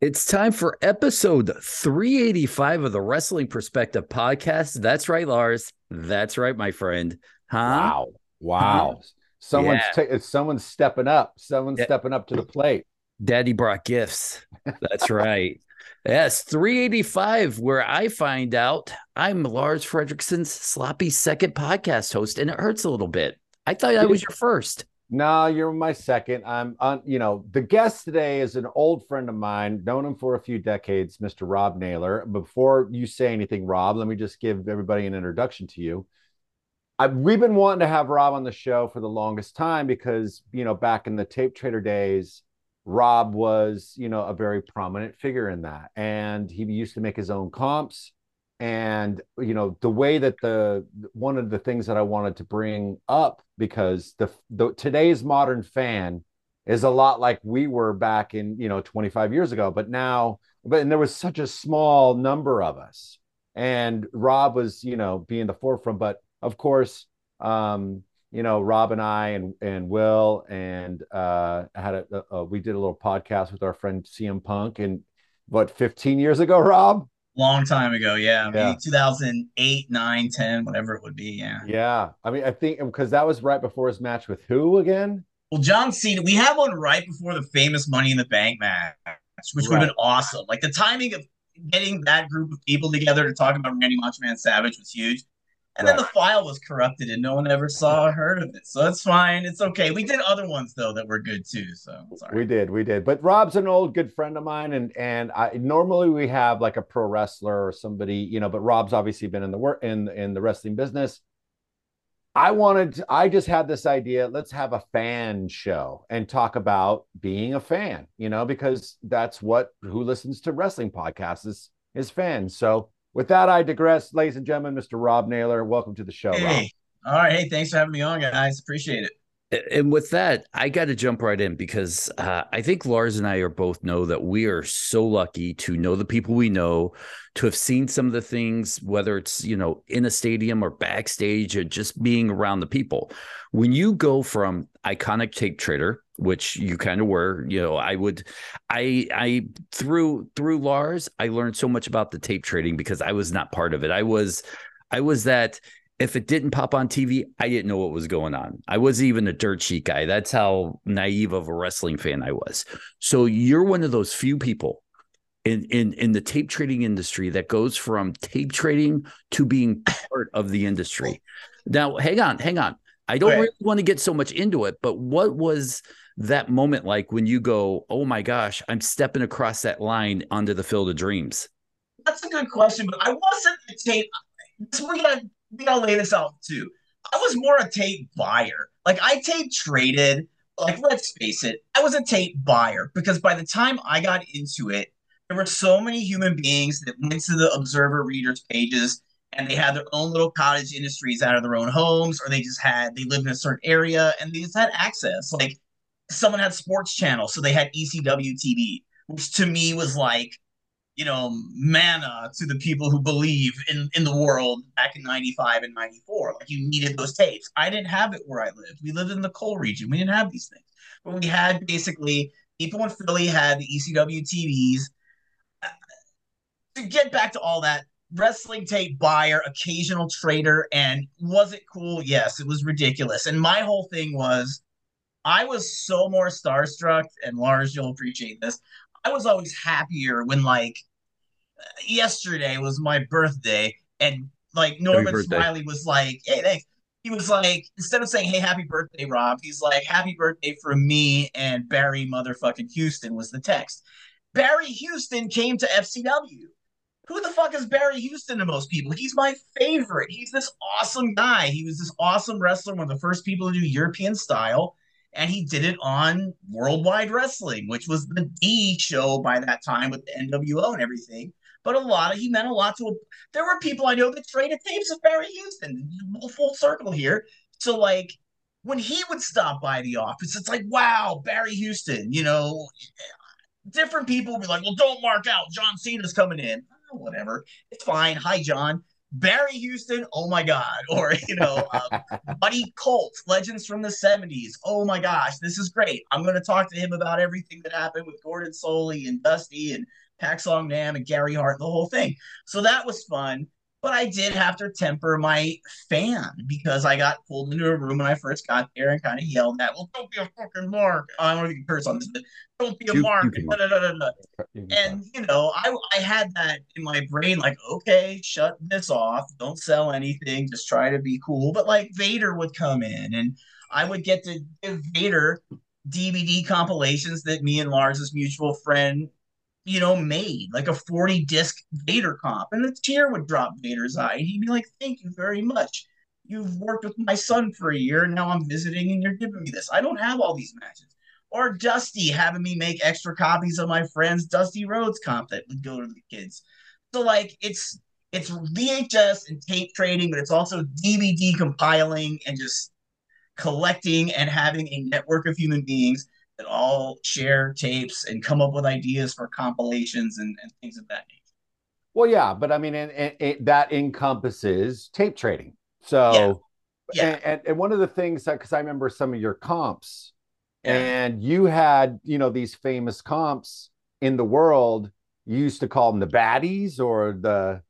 It's time for episode 385 of the Wrestling Perspective podcast. That's right, Lars. That's right, my friend. Huh? Wow. Wow. Someone's Yeah. ta- someone's stepping up. Someone's Yeah. stepping up to the plate. Daddy brought gifts. That's right. Yes, 385, where I find out I'm Lars Frederiksen's sloppy second podcast host, and it hurts a little bit. I thought I was your first. No, you're my second. I'm on, you know, the guest today is an old friend of mine, known him for a few decades, Mr. Rob Naylor. Before you say anything, Rob, let me just give everybody an introduction to you. I, we've been wanting to have Rob on the show for the longest time because, you know, back in the tape trader days, Rob was, you know, a very prominent figure in that. And he used to make his own comps. And, you know, the way that the one of the things that I wanted to bring up because the, the today's modern fan is a lot like we were back in, you know, 25 years ago. But now, but and there was such a small number of us. And Rob was, you know, being the forefront. But of course, um, you know, Rob and I and and Will and uh had a, a, a we did a little podcast with our friend CM Punk and what 15 years ago, Rob? Long time ago yeah, Yeah. maybe 2008 9 10 whatever it would be yeah Yeah. I mean, I think because that was right before his match with who again? well john cena we had one right before the famous money in the bank match which would have been awesome like the timing of getting that group of people together to talk about randy macho man savage was huge and then the file was corrupted and no one ever saw or heard of it so it's fine it's okay we did other ones though that were good too so sorry We did, we did. But Rob's an old good friend of mine, and and I normally we have like a pro wrestler or somebody, you know. But Rob's obviously been in the work in in the wrestling business. I wanted, I just had this idea. Let's have a fan show and talk about being a fan, you know, because that's what who listens to wrestling podcasts is is fans. So with that, I digress, ladies and gentlemen. Mr. Rob Naylor, welcome to the show, Rob. hey all right hey thanks for having me on guys appreciate it And with that, I got to jump right in because uh, I think Lars and I are both know that we are so lucky to know the people we know, to have seen some of the things, whether it's you know in a stadium or backstage, or just being around the people. When you go from iconic tape trader, which you kind of were, you know, I would, I, I through through Lars, I learned so much about the tape trading because I was not part of it. I was, I was that if it didn't pop on TV, I didn't know what was going on. I wasn't even a dirt sheet guy. That's how naive of a wrestling fan I was. So you're one of those few people in in in the tape trading industry that goes from tape trading to being part of the industry. Now, hang on, hang on. I don't really want to get so much into it, but what was that moment like when you go, "Oh my gosh, I'm stepping across that line onto the field of dreams"? That's a good question, but I wasn't a tape. So we gotta gotta lay this out too. I was more a tape buyer. Like I tape traded. Like let's face it, I was a tape buyer because by the time I got into it, there were so many human beings that went to the Observer readers pages and they had their own little cottage industries out of their own homes, or they just had they lived in a certain area and they just had access. Like someone had sports channel, so they had ECW TV, which to me was like you know, manna to the people who believe in in the world back in 95 and 94. Like you needed those tapes. I didn't have it where I lived. We lived in the coal region. We didn't have these things. But we had basically people in Philly had the ECW TVs. Uh, To get back to all that, wrestling tape buyer, occasional trader, and was it cool? Yes, it was ridiculous. And my whole thing was I was so more starstruck, and Lars, you'll appreciate this. I was always happier when like yesterday was my birthday and like Norman. Smiley was like, "Hey, thanks." He was like, instead of saying, "Hey, happy birthday, Rob," he's like, "Happy birthday from me and Barry motherfucking Houston" was the text. Barry Houston came to FCW. Who the fuck is Barry Houston to most people? He's my favorite. He's this awesome guy. He was this awesome wrestler, one of the first people to do European style and he did it on Worldwide Wrestling, which was the D show by that time with the NWO and everything. But a lot of he meant a lot to. There were people I know that traded tapes of Barry Houston. Full circle here. So like when he would stop by the office, it's like wow, Barry Houston. You know, different people would be like, well, don't mark out. John Cena's coming in. Oh, whatever, it's fine. Hi, John. Barry Houston, oh my God. Or, you know, uh, Buddy Colt, Legends from the 70s. Oh my gosh, this is great. I'm going to talk to him about everything that happened with Gordon Solie and Dusty and Pak Song Nam and Gary Hart, the whole thing. So that was fun. But I did have to temper my fan because I got pulled into a room when I first got there and kind of yelled at, well, don't be a fucking mark. I don't know if you can curse on this, but don't be a You- mark. you Da, da, da. And you know, I I had that in my brain, like, okay, shut this off. Don't sell anything. Just try to be cool. But like Vader would come in and I would get to give Vader DVD compilations that me and Lars's mutual friend, you know, made, like a 40 disc Vader comp. And the tear would drop Vader's eye. And he'd be like, Thank you very much. You've worked with my son for a year, and now I'm visiting and you're giving me this. I don't have all these matches or Dusty having me make extra copies of my friend's Dusty Rhodes comp that would go to the kids. So like it's it's VHS and tape trading, but it's also DVD compiling and just collecting and having a network of human beings that all share tapes and come up with ideas for compilations and, and things of that nature. Well, yeah, but I mean, and, and, and that encompasses tape trading. So, Yeah. And, and and one of the things that because I remember some of your comps, Yeah. and you had you know these famous comps in the world. You used to call them the baddies or the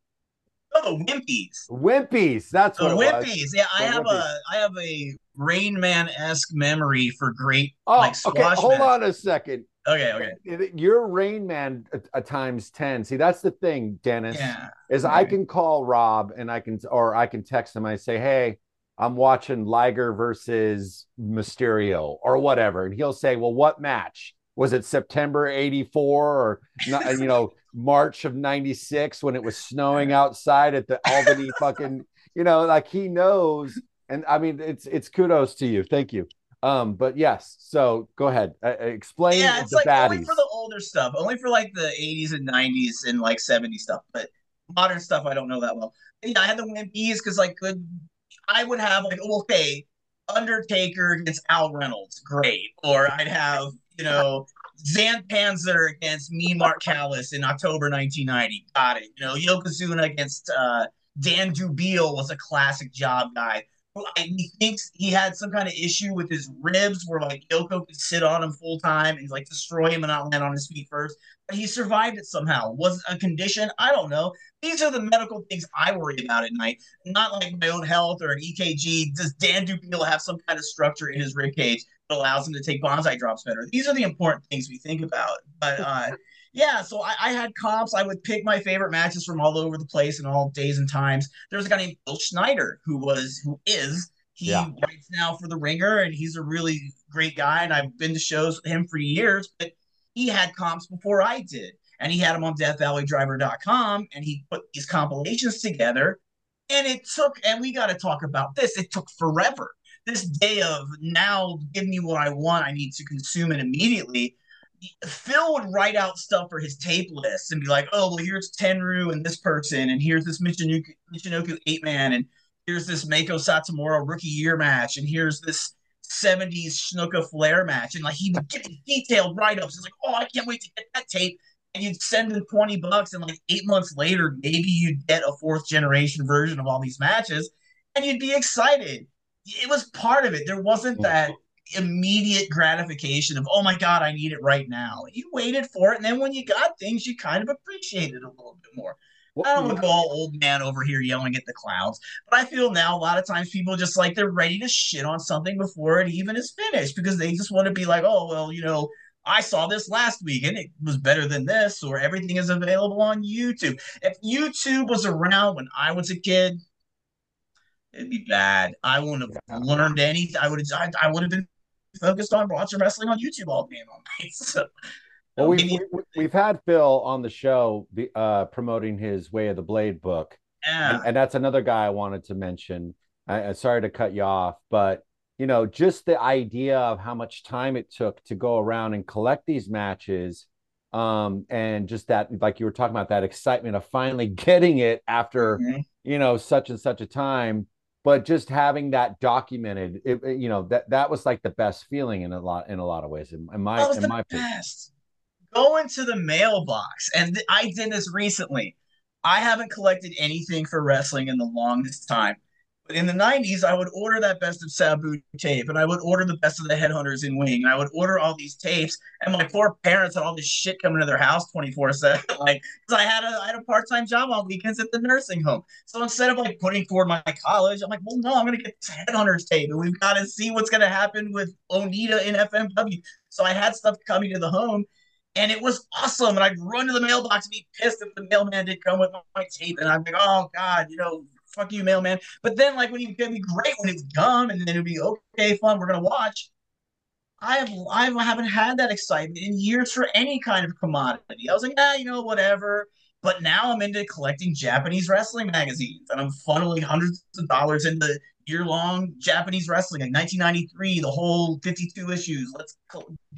Oh, the Wimpies. wimpies. That's The what. Wimpies. Yeah, I The have Wimpies. a I have a Rain Man esque memory for great Oh, like okay. Hold on a second. Okay, okay. You're Rain Man times ten. See, that's the thing, Dennis. Yeah. is I can call Rob and I can or I can text him. I say, "Hey, I'm watching Liger versus Mysterio or whatever," and he'll say, "Well, what match was it? September '84 or uh, you know March of '96 when it was snowing outside at the Albany fucking you know like he knows." And I mean, it's it's kudos to you. Thank you. Um, but yes, so go ahead. Uh, explain Yeah, it's like baddies. only for the older stuff, only for like the 80s and 90s and like 70s stuff. But modern stuff, I don't know that well. Yeah, I had the Wimpies because like good. I would have like okay, Undertaker against Al Reynolds, great. Or I'd have you know Zan Panzer against me Mark Callis in October 1990. Got it. You know Yokozuna against uh, Dan Dubiel was a classic job guy. And he thinks he had some kind of issue with his ribs where like Yoko could sit on him full time and like destroy him and not land on his feet first. But he survived it somehow. Was it a condition? I don't know. These are the medical things I worry about at night, not like my own health or an EKG. Does Dan Dubiel have some kind of structure in his rib cage that allows him to take Banzai drops better? These are the important things we think about. But uh yeah, so I, I had comps. I would pick my favorite matches from all over the place and all days and times. There was a guy named Phil Schneider who was who is he Yeah. writes now for the Ringer, and he's a really great guy. And I've been to shows with him for years, but he had comps before I did, and he had them on DeathValleyDriver.com, and he put these compilations together. And it took, and we got to talk about this. It took forever. This day of now, give me what I want. I need to consume it immediately. Phil would write out stuff for his tape list and be like, "Oh, well, here's Tenryu and this person, and here's this Michinoku, Michinoku eight man, and here's this Meiko Satomura rookie year match, and here's this 70s Snuka Flair match. And like he would get detailed write ups. It's like, oh, I can't wait to get that tape. And you'd send him 20 bucks, and like eight months later, maybe you'd get a fourth generation version of all these matches, and you'd be excited. It was part of it. There wasn't that immediate gratification of, oh my God, I need it right now. You waited for it, and then when you got things, you kind of appreciated it a little bit more. I don't want to go all old man over here yelling at the clouds, but I feel now a lot of times people just like they're ready to shit on something before it even is finished because they just want to be like, oh, well, you know, I saw this last week and it was better than this, or everything is available on YouTube. If YouTube was around when I was a kid, it'd be bad. I wouldn't have learned anything. I would have, I, I would have been focused on watching wrestling on YouTube all day all. So, Well, we've, maybe- we've had Phil on the show uh, promoting his Way of the Blade book. yeah. And, and that's another guy I wanted to mention. I, sorry to cut you off, but you know, just the idea of how much time it took to go around and collect these matches, um, and just that, like you were talking about, that excitement of finally getting it after Mhm. you know such and such a time. But just having that documented, it, you know, that that was like the best feeling in a lot in a lot of ways. In, in my in the my best. Go into the mailbox, and th- I did this recently. I haven't collected anything for wrestling in the longest time. But in the 90s, I would order that best of Sabu tape and I would order the best of the headhunters in wing. And I would order all these tapes. And my poor parents had all this shit coming to their house 24 7. Like, because I had a I had a part-time job on weekends at the nursing home. So instead of like putting forward my college, I'm like, well, no, I'm gonna get this headhunters tape and we've got to see what's gonna happen with Onita in FMW. So I had stuff coming to the home and it was awesome. And I'd run to the mailbox and be pissed if the mailman didn't come with my tape. And I'm like, oh God, you know, fuck you, mailman. But then, like, when he would be great when it's gone, and then it'd be okay, fun, we're gonna watch. I have I haven't had that excitement in years for any kind of commodity. I was like, ah, you know, whatever. But now I'm into collecting Japanese wrestling magazines, and I'm funneling hundreds of dollars into year-long Japanese wrestling, like 1993, the whole 52 issues. Let's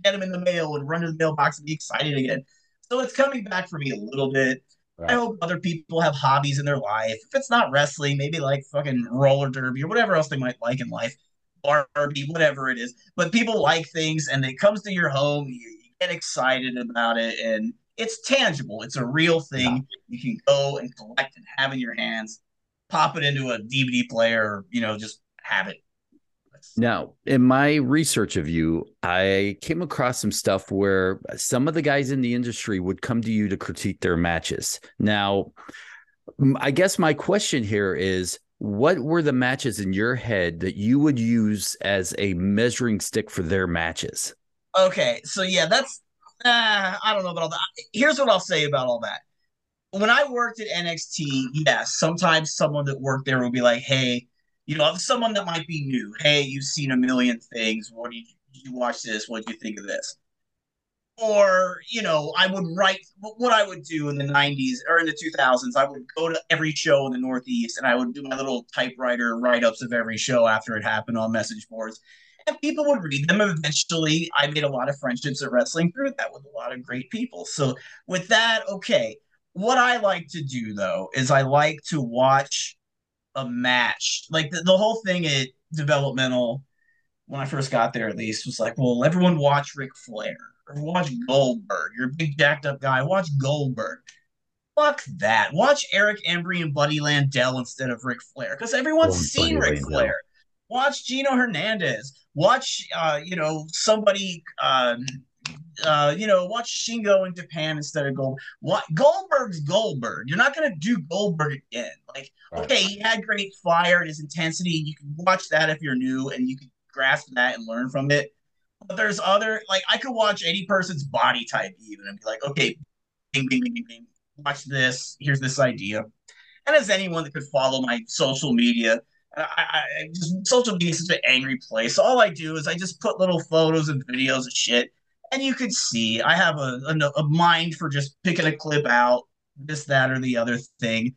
get them in the mail and run to the mailbox and be excited again. So it's coming back for me a little bit. Right. I hope other people have hobbies in their life. If it's not wrestling, maybe like fucking roller derby or whatever else they might like in life, Barbie, whatever it is. But people like things and it comes to your home, you, you get excited about it, and it's tangible. It's a real thing. Yeah. You can go and collect and have in your hands, pop it into a DVD player, or, you know, just have it. Now, in my research of you, I came across some stuff where some of the guys in the industry would come to you to critique their matches. Now, I guess my question here is what were the matches in your head that you would use as a measuring stick for their matches? Okay, so yeah, that's uh, I don't know about all that. Here's what I'll say about all that. When I worked at NXT, yes, sometimes someone that worked there would be like, "Hey, you know, someone that might be new. Hey, you've seen a million things. What do you, you watch this? What do you think of this? Or, you know, I would write what I would do in the 90s or in the 2000s. I would go to every show in the Northeast and I would do my little typewriter write ups of every show after it happened on message boards. And people would read them. Eventually, I made a lot of friendships at wrestling through that with a lot of great people. So, with that, okay. What I like to do though is I like to watch a match. Like the, the whole thing at developmental, when I first got there at least, was like, well, everyone watch Ric Flair or watch Goldberg. You're a big jacked up guy. Watch Goldberg. Fuck that. Watch Eric Embry and Buddy Landel instead of Ric Flair because everyone's oh, seen Ric Flair. Watch Gino Hernandez. Watch, uh, you know, somebody. Um, uh, you know, watch Shingo in Japan instead of Gold. What Goldberg's Goldberg. You're not gonna do Goldberg again. Like, right. okay, he had great fire and his intensity. You can watch that if you're new and you can grasp that and learn from it. But there's other like I could watch any person's body type even and be like, okay, bing, bing, bing, bing, watch this. Here's this idea. And as anyone that could follow my social media, I, I just social media is such an angry place. All I do is I just put little photos and videos of shit and you could see I have a, a, a mind for just picking a clip out, this, that, or the other thing.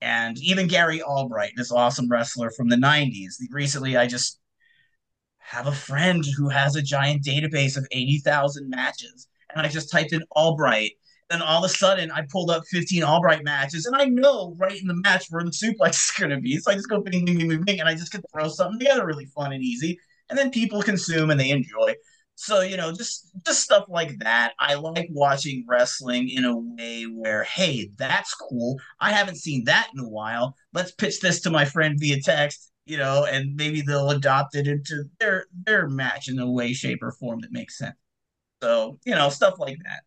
And even Gary Albright, this awesome wrestler from the 90s. Recently, I just have a friend who has a giant database of 80,000 matches. And I just typed in Albright. And all of a sudden, I pulled up 15 Albright matches. And I know right in the match where the suplex is going to be. So I just go bing, bing, bing, bing, bing. And I just can throw something together really fun and easy. And then people consume and they enjoy. So, you know, just just stuff like that. I like watching wrestling in a way where, hey, that's cool. I haven't seen that in a while. Let's pitch this to my friend via text, you know, and maybe they'll adopt it into their their match in a way, shape, or form that makes sense. So, you know, stuff like that.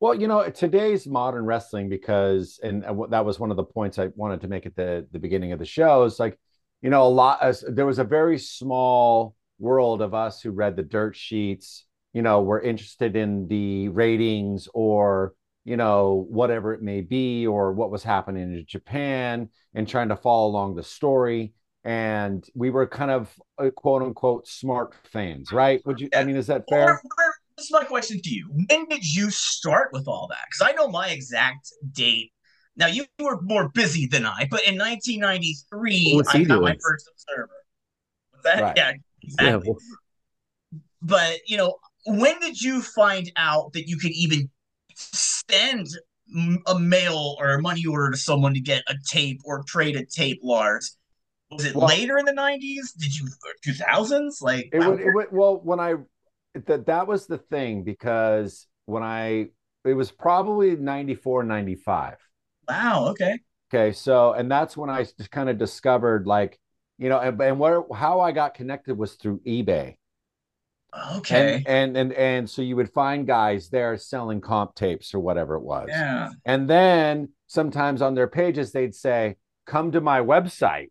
Well, you know, today's modern wrestling, because and uh, that was one of the points I wanted to make at the the beginning of the show. Is like, you know, a lot. There was a very small world of us who read the dirt sheets, you know, were interested in the ratings or, you know, whatever it may be, or what was happening in Japan and trying to follow along the story. And we were kind of uh, quote unquote smart fans, right? Would you, I mean, is that fair? this is my question to you. When did you start with all that? Because I know my exact date. Now you were more busy than I, but in 1993, I got doing? my first observer. Was that right. yeah? Exactly. Yeah. But you know, when did you find out that you could even send a mail or a money order to someone to get a tape or trade a tape, Lars? Was it well, later in the '90s? Did you 2000s? Like it would, it would. Well, when I that that was the thing because when I it was probably 94, 95. Wow. Okay. Okay, so and that's when I just kind of discovered like, you know, and, and where how I got connected was through eBay. Okay. And, and and and so you would find guys there selling comp tapes or whatever it was. yeah. And then sometimes on their pages they'd say, "Come to my website,"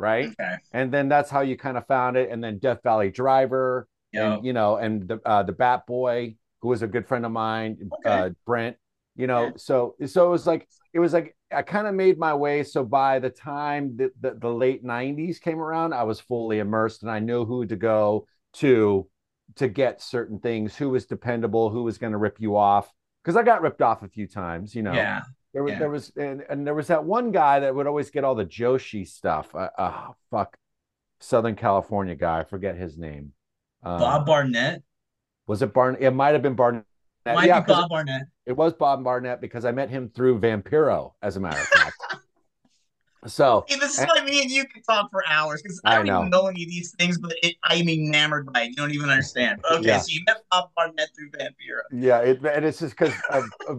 right? Okay. And then that's how you kind of found it. And then Death Valley Driver, Yeah. and you know, and the uh, the Bat Boy, who was a good friend of mine, Okay. uh, Brent. You know, so so it was like it was like I kind of made my way. So by the time the, the the late '90s came around, I was fully immersed, and I knew who to go to to get certain things. Who was dependable? Who was going to rip you off? Because I got ripped off a few times. You know, Yeah. there was Yeah. there was and, and there was that one guy that would always get all the Joshi stuff. Uh, oh fuck, Southern California guy. I forget his name. Um, Bob Barnett. was it Barn? It might have been Barnett. Might yeah, Bob Barnett. it, it was Bob Barnett because I met him through Vampiro, as a matter of fact. so Hey, this is And- why me and you can talk for hours because I I don't know. even know any of these things, but it, I'm enamored by it. You don't even understand. Okay, Yeah. so you met Bob Barnett through Vampiro. yeah, it, and it's just because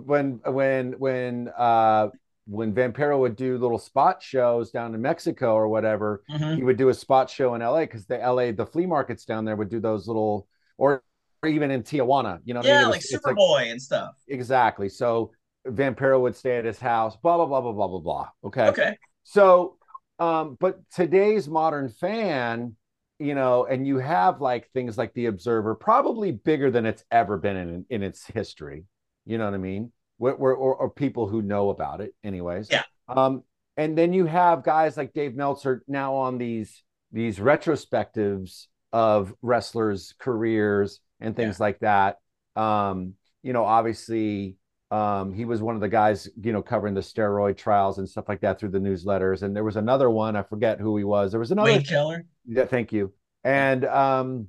when when when uh when Vampiro would do little spot shows down in Mexico or whatever, Mhm. he would do a spot show in LA because the LA the flea markets down there would do those little or even in Tijuana, you know, what I Yeah, mean? Was- like Superboy and stuff. exactly. So Vampiro would stay at his house, blah blah blah blah blah blah blah. Okay. Okay. So um, but today's modern fan, you know, and you have like things like the Observer, probably bigger than it's ever been in in its history. You know what I mean? Where, where or, or people who know about it, anyways. Yeah. Um, and then you have guys like Dave Meltzer now on these these retrospectives of wrestlers' careers and things like that. Um, you know, obviously, um, he was one of the guys, you know, covering the steroid trials and stuff like that through the newsletters. And there was another one, I forget who he was. There was another Wade Keller. yeah, thank you. And um,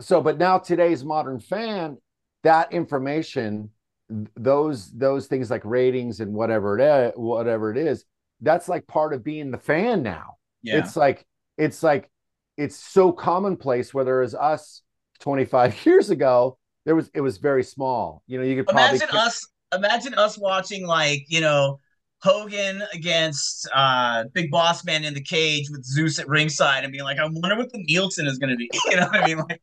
so, but now today's modern fan, that information, those those things like ratings and whatever it is, whatever it is, that's like part of being the fan now. Yeah. It's like it's like it's so commonplace. Whereas us 25 years ago, there was it was very small. You know, you could probably imagine us imagine us watching like you know Hogan against uh Big Boss Man in the cage with Zeus at ringside and being like, I wonder what the Nielsen is going to be. You know what I mean? Like,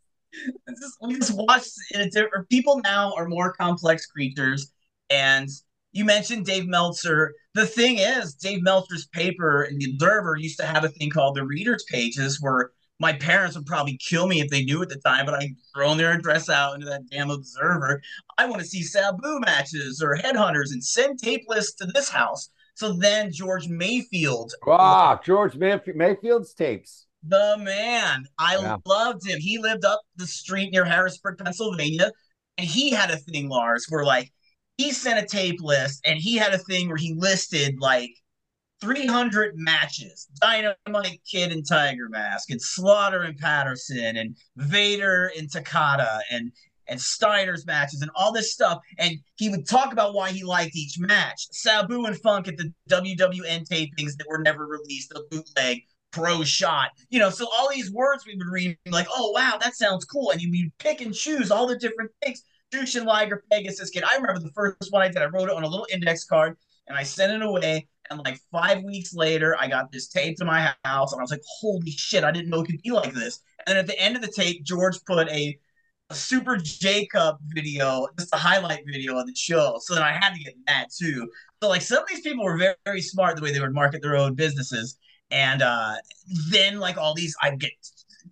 just, we just watch in a different. People now are more complex creatures, and you mentioned Dave Meltzer. The thing is, Dave Meltzer's paper in the Observer used to have a thing called the Readers Pages, where my parents would probably kill me if they knew at the time, but I'd thrown their address out into that damn Observer. I want to see Sabu matches or headhunters and send tape lists to this house. So then George Mayfield, ah George Mayf- Mayfield's tapes. the man, I Yeah. loved him. He lived up the street near Harrisburg, Pennsylvania, and he had a thing, Lars, where like he sent a tape list and he had a thing where he listed like 300 matches Dynamite Kid and Tiger Mask, and Slaughter and Patterson, and Vader and Takata, and and Steiner's matches, and all this stuff. And he would talk about why he liked each match. Sabu and Funk at the WWN tapings that were never released, the bootleg pro shot. You know, so all these words we would read, like, oh, wow, that sounds cool. And you pick and choose all the different things. Jushin Liger, Pegasus Kid. I remember the first one I did. I wrote it on a little index card and I sent it away. And like five weeks later, I got this tape to my house, and I was like, "Holy shit! I didn't know it could be like this." And then at the end of the tape, George put a, a Super J-Cup video, just a highlight video of the show. So then I had to get that too. So like some of these people were very, very smart the way they would market their own businesses. And uh, then like all these, I'd get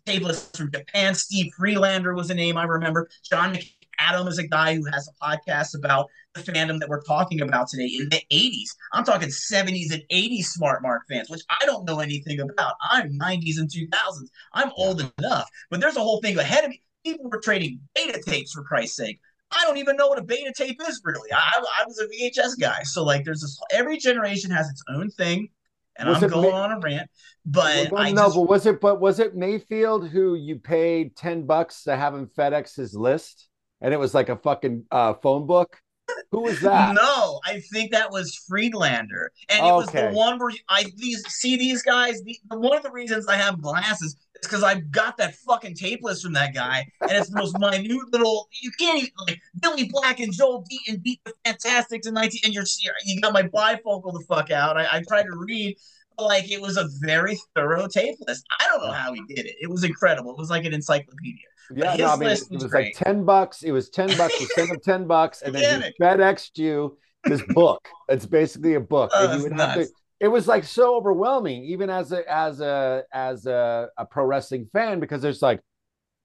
tape from Japan. Steve Freelander was a name I remember. John McAdam is a guy who has a podcast about the fandom that we're talking about today in the 80s. I'm talking 70s and 80s Smart Mark fans, which I don't know anything about. I'm 90s and 2000s. I'm old enough, but there's a whole thing ahead of me. People were trading beta tapes for Christ's sake. I don't even know what a beta tape is really. I, I was a VHS guy. So like there's this every generation has its own thing. And Was I'm going Ma- on a rant, but Well, I no, just, but was it but was it Mayfield who you paid 10 bucks to have him FedEx his list? And it was like a fucking uh, phone book. Who was that? No, I think that was Friedlander, and it was the one where I these see these guys. The, one of the reasons I have glasses is because I got that fucking tape list from that guy, and it's the most minute little. You can't even like Billy Black and Joel Deaton beat the Fantastics in nineteen, and you're you got my bifocal the fuck out. I, I tried to read, like it was a very thorough tape list. I don't know how he did it. It was incredible. It was like an encyclopedia. Yeah, no, I mean, it was, was like ten bucks. It was ten bucks. You send him ten bucks, and then he FedEx you this book. It's basically a book, oh, and you would have to it was like so overwhelming even as a as a as a, a pro wrestling fan because there's like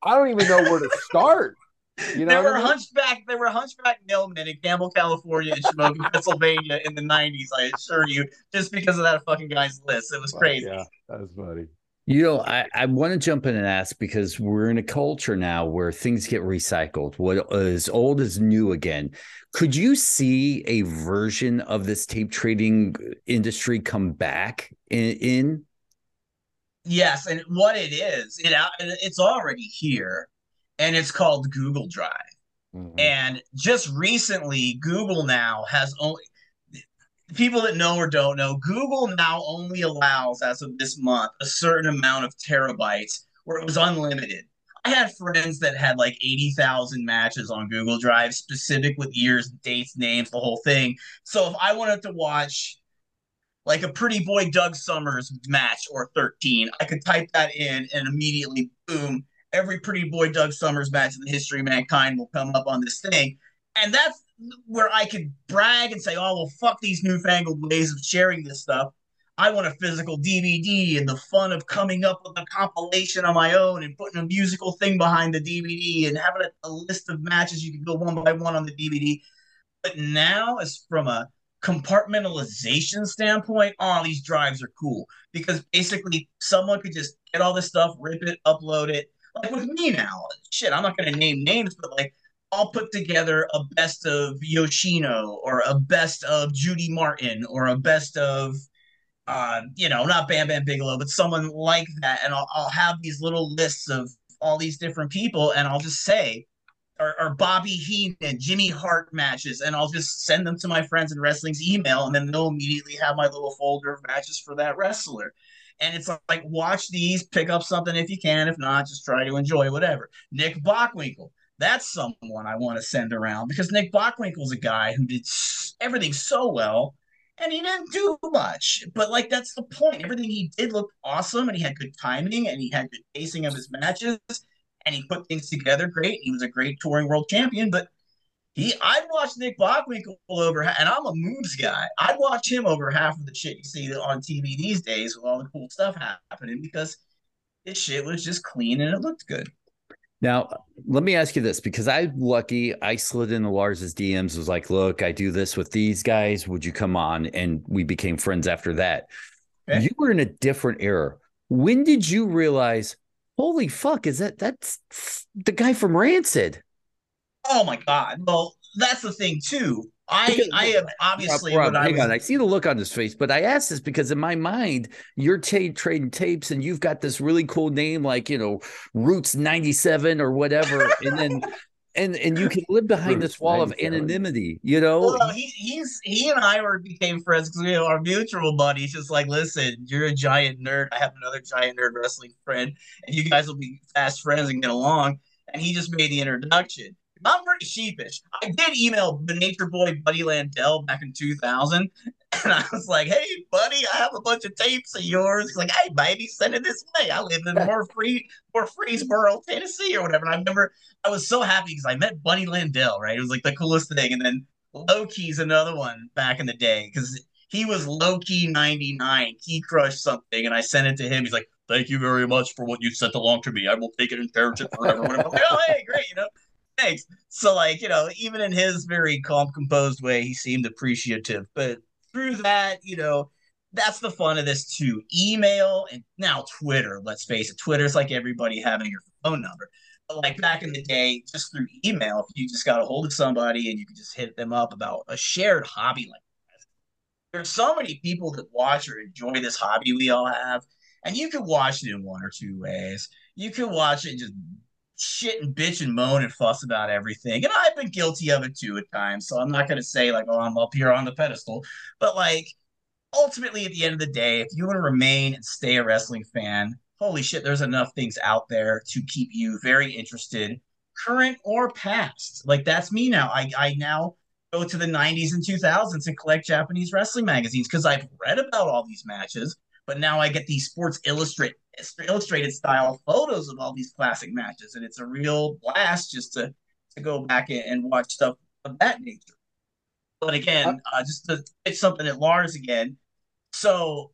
i don't even know where to start you know there were I mean? hunchback there were hunchback millmen in campbell california and shamokin pennsylvania in the 90s i assure you just because of that fucking guy's list it was crazy yeah that was funny you know, I, I want to jump in and ask because we're in a culture now where things get recycled. What is old is new again. Could you see a version of this tape trading industry come back in? in? Yes, and what it is, it it's already here, and it's called Google Drive. Mm-hmm. And just recently, Google now has only people that know or don't know, Google now only allows, as of this month, a certain amount of terabytes where it was unlimited. I had friends that had like 80,000 matches on Google Drive, specific with years, dates, names, the whole thing. So if I wanted to watch like a pretty boy Doug Summers match or 13, I could type that in and immediately, boom, every pretty boy Doug Summers match in the history of mankind will come up on this thing. And that's where I could brag and say, oh, well, fuck these newfangled ways of sharing this stuff. I want a physical DVD and the fun of coming up with a compilation on my own and putting a musical thing behind the DVD and having a, a list of matches you can go one by one on the DVD. But now, as from a compartmentalization standpoint, oh, these drives are cool because basically someone could just get all this stuff, rip it, upload it. Like with me now, shit, I'm not going to name names, but like I'll put together a best of Yoshino or a best of Judy Martin or a best of uh, you know, not Bam Bam Bigelow, but someone like that. And I'll, I'll have these little lists of all these different people, and I'll just say, or, or Bobby Heenan, Jimmy Hart matches, and I'll just send them to my friends in wrestling's email, and then they'll immediately have my little folder of matches for that wrestler. And it's like, watch these, pick up something if you can. If not, just try to enjoy whatever. Nick Bockwinkel, that's someone I want to send around because Nick Bockwinkel's a guy who did everything so well and he didn't do much. But like that's the point. Everything he did looked awesome, and he had good timing, and he had good pacing of his matches, and he put things together great. He was a great touring world champion, but he I'd watch Nick Bockwinkel over, and I'm a moves guy. I'd watch him over half of the shit you see on TV these days with all the cool stuff happening because his shit was just clean and it looked good. Now, let me ask you this because I'm lucky. I slid into Lars's DMs, was like, look, I do this with these guys. Would you come on? And we became friends after that. Okay. You were in a different era. When did you realize, holy fuck, is that that's the guy from Rancid? Oh my God. Well, that's the thing too. I I have obviously Rob, hang was... on. I see the look on his face, but I asked this because in my mind, you're t- trading tapes and you've got this really cool name like you know Roots ninety seven or whatever, and then and and you can live behind this wall of anonymity, you know. Well, he, he's he and I were became friends because we our mutual buddies. Just like, listen, you're a giant nerd. I have another giant nerd wrestling friend, and you guys will be fast friends and get along. And he just made the introduction. I'm pretty sheepish. I did email the Nature Boy Buddy Landel back in 2000, and I was like, "Hey, buddy, I have a bunch of tapes of yours." He's like, "Hey, baby, send it this way." I live in Murfree, Murfreesboro, Tennessee, or whatever. And I remember I was so happy because I met Buddy Landel. Right, it was like the coolest thing. And then Loki's another one back in the day because he was Loki 99. He crushed something, and I sent it to him. He's like, "Thank you very much for what you sent along to me. I will take it and cherish it forever." I'm like, "Oh, hey, great," you know thanks. So, like, you know, even in his very calm, composed way, he seemed appreciative. But through that, you know, that's the fun of this too. Email and now Twitter, let's face it, Twitter's like everybody having your phone number. But like back in the day, just through email, if you just got a hold of somebody and you could just hit them up about a shared hobby like this. There's so many people that watch or enjoy this hobby we all have. And you can watch it in one or two ways. You can watch it just shit and bitch and moan and fuss about everything. And I've been guilty of it too at times. So I'm not going to say, like, oh, I'm up here on the pedestal. But, like, ultimately, at the end of the day, if you want to remain and stay a wrestling fan, holy shit, there's enough things out there to keep you very interested, current or past. Like that's me now. I I now go to the 90s and 2000s and collect Japanese wrestling magazines because I've read about all these matches, but now I get these Sports Illustrated illustrated style photos of all these classic matches, and it's a real blast just to to go back and watch stuff of that nature. But again, uh, just to pitch something at Lars again. So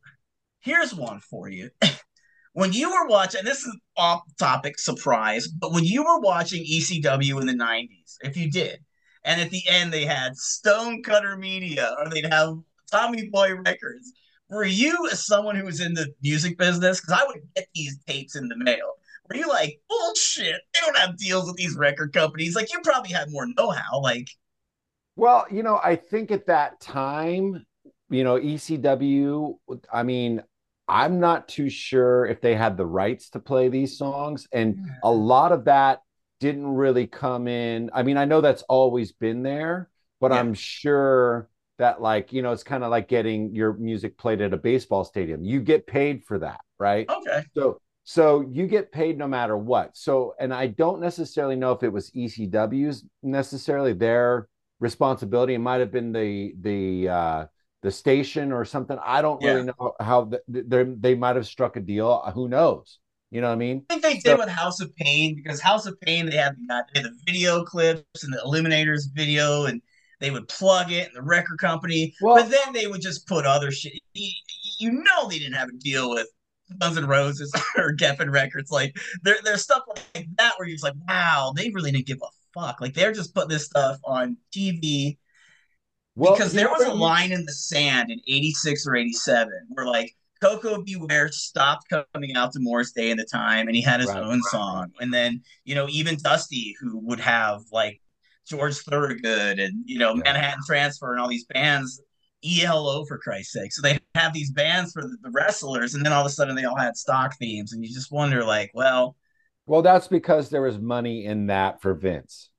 here's one for you. when you were watching, this is off topic surprise, but when you were watching ECW in the 90s, if you did, and at the end they had Stonecutter Media or they'd have Tommy Boy Records, were you as someone who was in the music business? Because I would get these tapes in the mail. Were you like, bullshit? They don't have deals with these record companies. Like you probably had more know-how. Like, well, you know, I think at that time, you know, ECW. I mean, I'm not too sure if they had the rights to play these songs. And a lot of that didn't really come in. I mean, I know that's always been there, but yeah. I'm sure that, like, you know, it's kind of like getting your music played at a baseball stadium. You get paid for that, right? Okay. So, so you get paid no matter what. So, and I don't necessarily know if it was ECW's necessarily their responsibility. It might have been the the uh the station or something. I don't yeah. really know how they they might have struck a deal. Who knows? You know what I mean? I think they did so, with House of Pain because House of Pain they had, they had the video clips and the Eliminators video and they would plug it in the record company. Well, but then they would just put other shit. You, you know they didn't have a deal with Guns N' Roses or Geffen Records. Like there, there's stuff like that where you're just like, wow, they really didn't give a fuck. Like they're just putting this stuff on TV well, because there was a line in the sand in 86 or 87 where like Koko B. Ware stopped coming out to Morris Day in the time and he had his right, own right, song. And then, you know, even Dusty, who would have like George Thorogood and, you know, yeah. Manhattan Transfer and all these bands, ELO for Christ's sake. So they have these bands for the, wrestlers and then all of a sudden they all had stock themes and you just wonder like, well. Well, that's because there was money in that for Vince.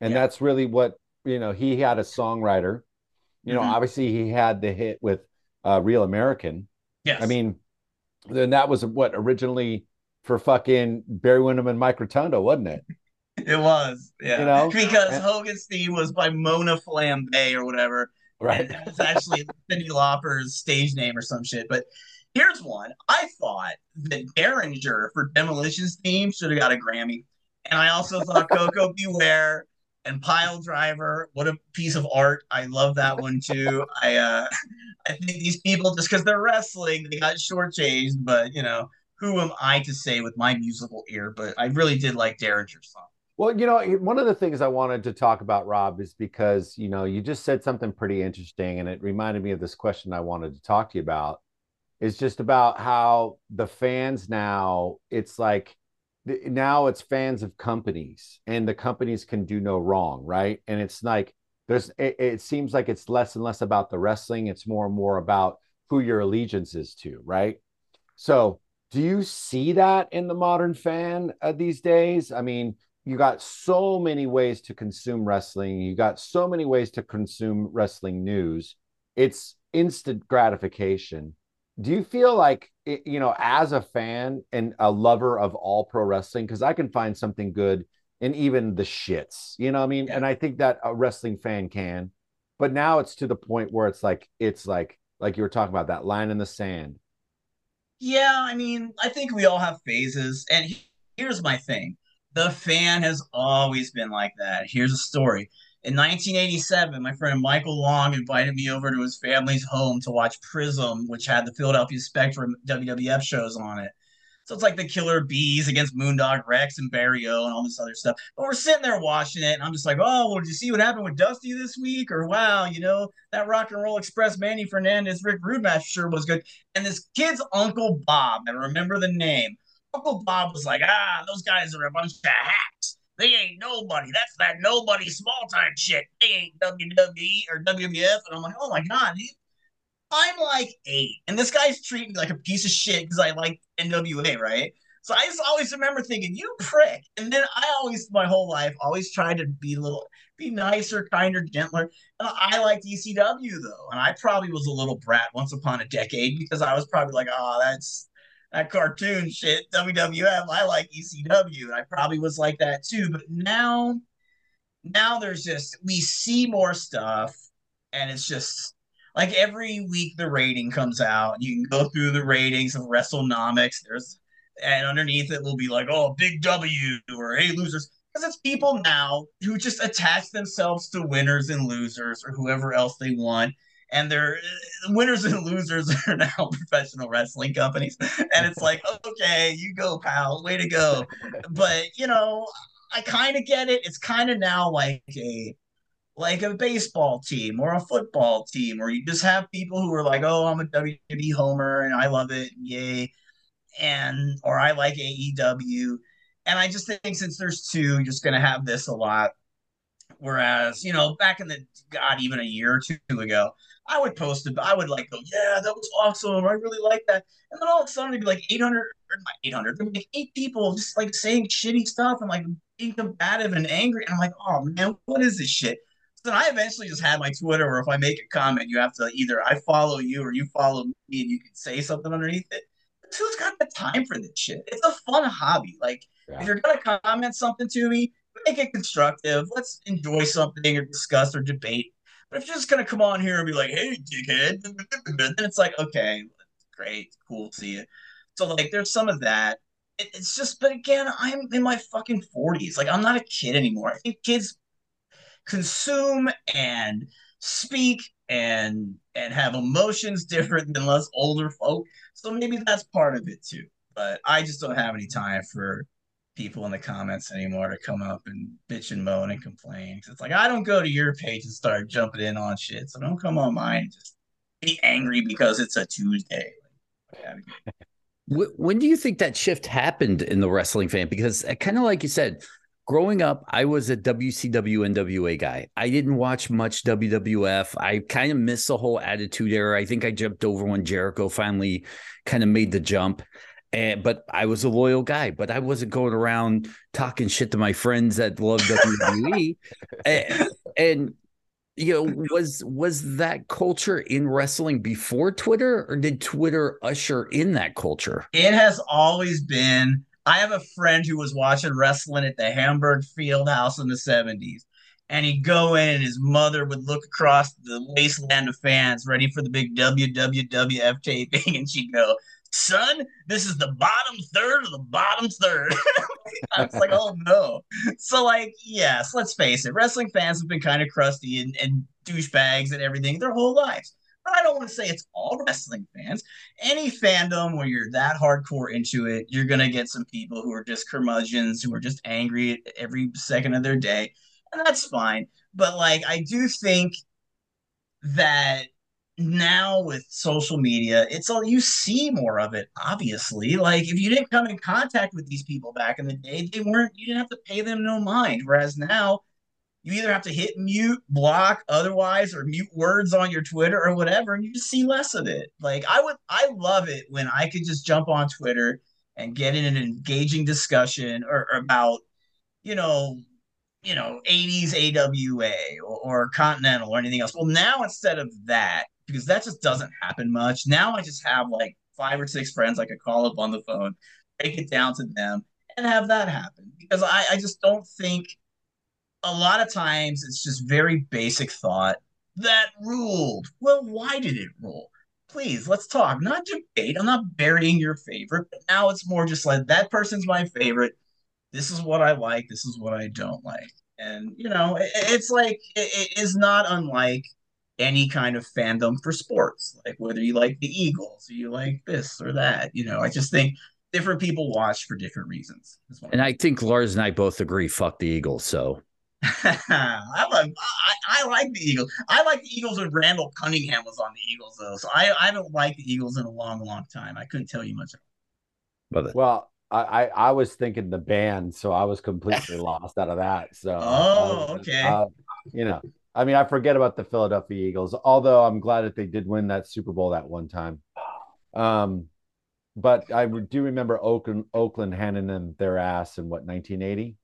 And yeah. that's really what, you know, he had a songwriter you know, mm-hmm. obviously he had the hit with uh, Real American. Yes. I mean, then that was what originally for fucking Barry Windham and Mike Rotundo, wasn't it? It was, yeah. You know, because and, Hogan's theme was by Mona Flambe or whatever. Right. It's actually Cyndi Lauper's stage name or some shit. But here's one. I thought that Derringer for Demolition's theme should have got a Grammy. And I also thought Koko Beware and Pile Driver. What a piece of art! I love that one too. I uh, I think these people just because they're wrestling, they got shortchanged. But you know, who am I to say with my musical ear? But I really did like Derringer's song. Well, you know, one of the things I wanted to talk about, Rob, is because you know you just said something pretty interesting, and it reminded me of this question I wanted to talk to you about. Is just about how the fans now. It's like now it's fans of companies and the companies can do no wrong right and it's like there's it, it, seems like it's less and less about the wrestling it's more and more about who your allegiance is to right so do you see that in the modern fan uh, these days i mean you got so many ways to consume wrestling. You got so many ways to consume wrestling news. It's instant gratification. Do you feel like you know as a fan and a lover of all pro wrestling because i can find something good in even the shits you know i mean? Yeah. and i think that a wrestling fan can but now it's to the point where it's like it's like like you were talking about that line in the sand. Yeah i mean i think we all have phases and here's my thing the fan has always been like that here's a story in 1987, my friend Michael Long invited me over to his family's home to watch Prism, which had the Philadelphia Spectrum WWF shows on it. So it's like the Killer Bees against Moondog Rex and Barry O and all this other stuff. But we're sitting there watching it, and I'm just like, oh, well, did you see what happened with Dusty this week? Or wow, you know, that Rock and Roll Express Manny Fernandez Rick Rude match sure was good. And this kid's Uncle Bob, I remember the name. Uncle Bob was like, ah, those guys are a bunch of hacks. They ain't nobody. That's that nobody small time shit. They ain't WWE or WWF. And I'm like, oh my God, dude. I'm like eight. And this guy's treating me like a piece of shit because I like NWA, right? So I just always remember thinking, you prick. And then I always, my whole life, always tried to be a little, be nicer, kinder, gentler. And I liked ECW though. And I probably was a little brat once upon a decade because I was probably like, oh, that's that cartoon shit, WWF. I like ECW. And I probably was like that too. But now, now there's just we see more stuff, and it's just like every week the rating comes out. You can go through the ratings of WrestleNomics. There's and underneath it will be like, oh, big W or hey losers. Because it's people now who just attach themselves to winners and losers or whoever else they want and they're uh, winners and losers are now professional wrestling companies. And it's like, okay, you go, pal, way to go. But you know, I kind of get it. It's kind of now like a like a baseball team or a football team, or you just have people who are like, oh, I'm a WWE homer and I love it, yay, and or I like AEW. And I just think since there's two, you're just gonna have this a lot. Whereas, you know, back in the God, even a year or two ago, I would post it. I would like go, yeah, that was awesome. I really like that. And then all of a sudden, it'd be like 800 or not 800, there'd be like eight people just like saying shitty stuff and like being combative and angry. And I'm like, oh man, what is this shit? So then I eventually just had my Twitter where if I make a comment, you have to either I follow you or you follow me and you can say something underneath it. But who's got the time for this shit? It's a fun hobby. Like, yeah. if you're going to comment something to me, make it constructive. Let's enjoy something or discuss or debate but if you're just gonna come on here and be like, "Hey, dickhead," then it's like, okay, great, cool, see you. So like, there's some of that. It, it's just, but again, I'm in my fucking 40s. Like, I'm not a kid anymore. I think kids consume and speak and and have emotions different than us older folk. So maybe that's part of it too. But I just don't have any time for people in the comments anymore to come up and bitch and moan and complain. It's like I don't go to your page and start jumping in on shit. So don't come on mine just be angry because it's a Tuesday. when do you think that shift happened in the wrestling fan? Because uh, kind of like you said, growing up, I was a WCW NWA guy. I didn't watch much WWF. I kind of missed the whole Attitude Era. I think I jumped over when Jericho finally kind of made the jump. And, but I was a loyal guy, but I wasn't going around talking shit to my friends that love WWE. and, and you know, was was that culture in wrestling before Twitter, or did Twitter usher in that culture? It has always been. I have a friend who was watching wrestling at the Hamburg Field House in the 70s. And he'd go in, and his mother would look across the wasteland of fans ready for the big WWF taping, and she'd go, son, this is the bottom third of the bottom third. I was like, oh no. So, like, yes, let's face it, wrestling fans have been kind of crusty and, and douchebags and everything their whole lives. But I don't want to say it's all wrestling fans. Any fandom where you're that hardcore into it, you're gonna get some people who are just curmudgeons, who are just angry every second of their day, and that's fine. But like, I do think that now with social media, it's all you see more of it, obviously. Like if you didn't come in contact with these people back in the day, they weren't you didn't have to pay them no mind. Whereas now you either have to hit mute, block, otherwise, or mute words on your Twitter or whatever, and you just see less of it. Like I would I love it when I could just jump on Twitter and get in an engaging discussion or, or about, you know, you know, 80s AWA or, or, Continental or anything else. Well, now instead of that, because that just doesn't happen much. Now I just have like five or six friends I could call up on the phone, break it down to them, and have that happen. Because I, I just don't think a lot of times it's just very basic thought that ruled. Well, why did it rule? Please, let's talk, not debate. I'm not burying your favorite, but now it's more just like that person's my favorite. This is what I like. This is what I don't like. And, you know, it, it's like, it, it is not unlike any kind of fandom for sports, like whether you like the Eagles or you like this or that. You know, I just think different people watch for different reasons. And I think Lars and I both agree. Fuck the Eagles. So. I, love, I, I like the Eagles. I like the Eagles when Randall Cunningham was on the Eagles, though. So I, I haven't liked the Eagles in a long, long time. I couldn't tell you much. About it. Well, I, I was thinking the band, so I was completely lost out of that. So, oh, okay. Uh, you know, I mean, I forget about the Philadelphia Eagles, although I'm glad that they did win that Super Bowl that one time. Um, but I do remember Oakland, Oakland handing them their ass in what 1980.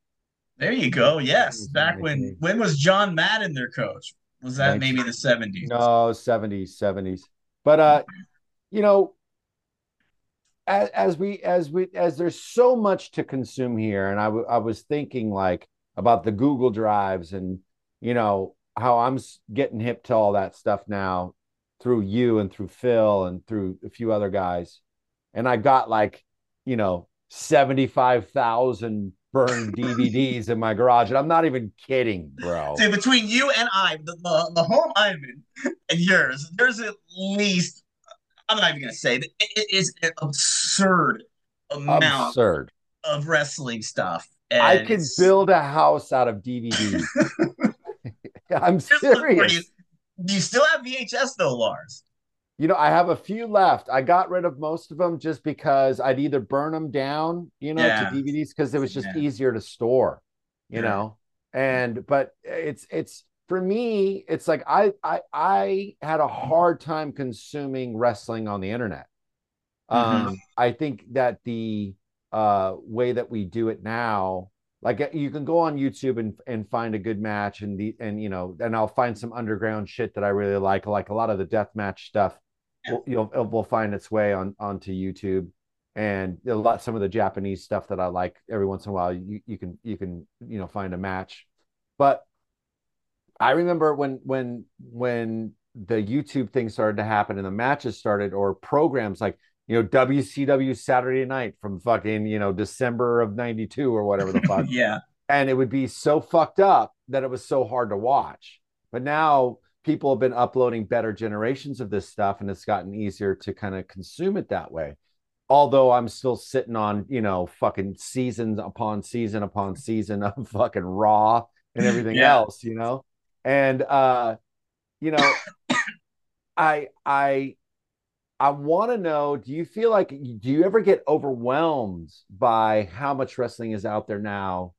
There you go. Yes, back when when was John Madden their coach? Was that 19, maybe the 70s? No, 70s, 70s. But uh, you know, as, as we as we as there's so much to consume here, and I, w- I was thinking like about the Google drives and you know how I'm getting hip to all that stuff now through you and through Phil and through a few other guys, and I got like you know seventy five thousand burned DVDs in my garage, and I'm not even kidding, bro. See, between you and I, the, the, the home I'm in and yours, there's at least I'm not even gonna say it, it is an absurd amount absurd of wrestling stuff. I could build a house out of DVDs. I'm serious. You, do you still have VHS though, Lars? You know, I have a few left. I got rid of most of them just because I'd either burn them down, you know, yeah. to DVDs because it was just yeah. easier to store, you yeah. know. And but it's it's for me, it's like I I I had a hard time consuming wrestling on the internet. Mm-hmm. Um, I think that the uh way that we do it now like uh, you can go on YouTube and and find a good match and the and you know and I'll find some underground shit that I really like like a lot of the death match stuff will, you'll will find its way on onto YouTube, and a lot some of the Japanese stuff that I like. Every once in a while, you you can you can you know find a match, but I remember when when when the YouTube thing started to happen and the matches started, or programs like you know WCW Saturday Night from fucking you know December of '92 or whatever the fuck. yeah, and it would be so fucked up that it was so hard to watch. But now people have been uploading better generations of this stuff and it's gotten easier to kind of consume it that way although i'm still sitting on you know fucking seasons upon season upon season of fucking raw and everything yeah. else you know and uh you know i i i want to know do you feel like do you ever get overwhelmed by how much wrestling is out there now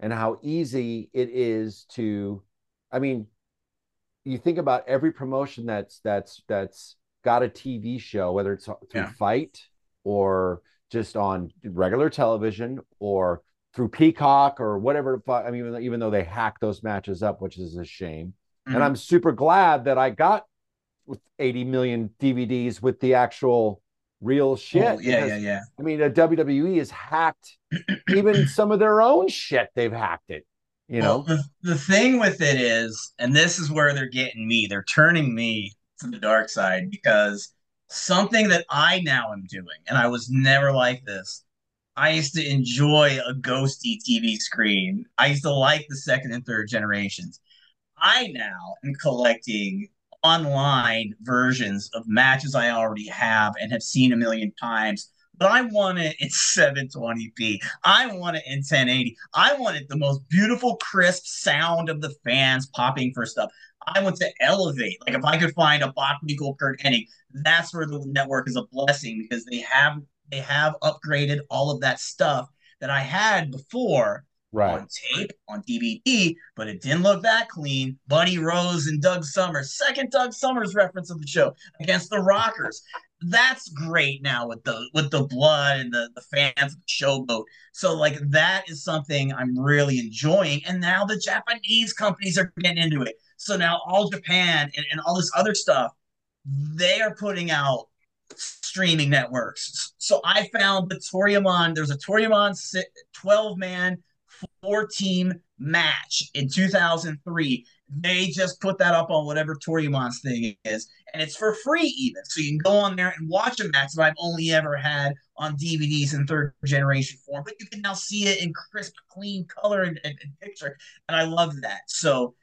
and how easy it is to i mean you think about every promotion that's that's that's got a TV show, whether it's through yeah. FITE or just on regular television or through Peacock or whatever. I mean, even though they hack those matches up, which is a shame. Mm-hmm. And I'm super glad that I got with 80 million DVDs with the actual real oh, shit. Oh, yeah, because, yeah, yeah. I mean, the WWE has hacked even some of their own shit. They've hacked it. You know, well, the, the thing with it is, and this is where they're getting me, they're turning me to the dark side because something that I now am doing, and I was never like this. I used to enjoy a ghosty TV screen. I used to like the second and third generations. I now am collecting online versions of matches I already have and have seen a million times but I want it in 720p. I want it in 1080. I wanted the most beautiful, crisp sound of the fans popping for stuff. I want to elevate. Like if I could find a Bach Curt Hennig, that's where the network is a blessing because they have they have upgraded all of that stuff that I had before right. on tape, on DVD, but it didn't look that clean. Buddy Rose and Doug Summers, second Doug Summers reference of the show against the Rockers that's great now with the with the blood and the the fans the showboat so like that is something i'm really enjoying and now the japanese companies are getting into it so now all japan and, and all this other stuff they are putting out streaming networks so i found the toryumon there's a toryumon 12 man four team match in 2003 they just put that up on whatever Toryumon's thing is, and it's for free even. So you can go on there and watch a match that I've only ever had on DVDs in third generation form, but you can now see it in crisp, clean color and, and, and picture, and I love that. So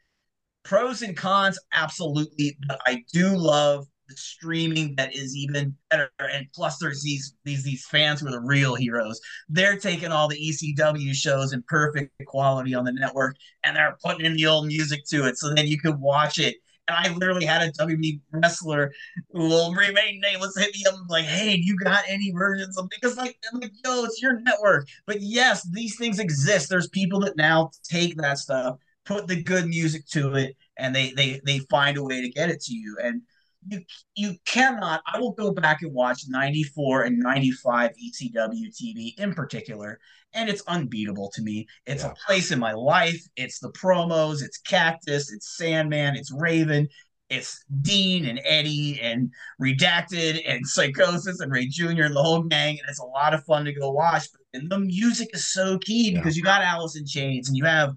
pros and cons, absolutely, but I do love the streaming that is even better. And plus, there's these these these fans who are the real heroes. They're taking all the ECW shows in perfect quality on the network, and they're putting in the old music to it, so then you can watch it. And I literally had a WWE wrestler who will remain nameless hit me up like, "Hey, you got any versions of?" Because like, I'm like, "Yo, it's your network." But yes, these things exist. There's people that now take that stuff, put the good music to it, and they they they find a way to get it to you. And you you cannot. I will go back and watch 94 and 95 ECW TV in particular, and it's unbeatable to me. It's yeah. a place in my life. It's the promos. It's Cactus. It's Sandman. It's Raven. it's Dean and Eddie and Redacted and Psychosis and Rey Jr. and the whole gang, and it's a lot of fun to go watch. But and the music is so key Yeah. because you got Alice in Chains and you have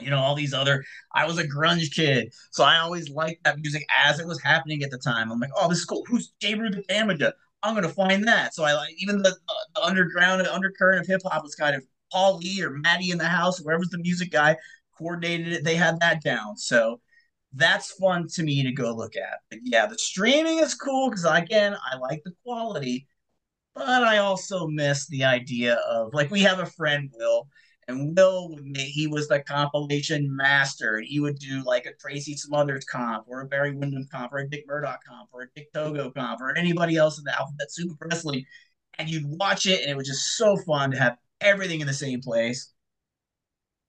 you know all these other i was a grunge kid. So i always liked that music as it was happening at the time. I'm like oh this is cool. Who's j the damager i'm gonna find that. So i like even the, uh, the underground and undercurrent of hip-hop was kind of paul lee or maddie in the house whoever's the music guy coordinated it. They had that down. So that's fun to me to go look at. But yeah the streaming is cool because again i like the quality but i also miss the idea of like we have a friend will and Will would make he was the compilation master, he would do like a Tracy Smothers comp or a Barry Windham comp or a Dick Murdoch comp or a Dick Togo comp or anybody else in the Alphabet Super Wrestling, and you'd watch it, and it was just so fun to have everything in the same place.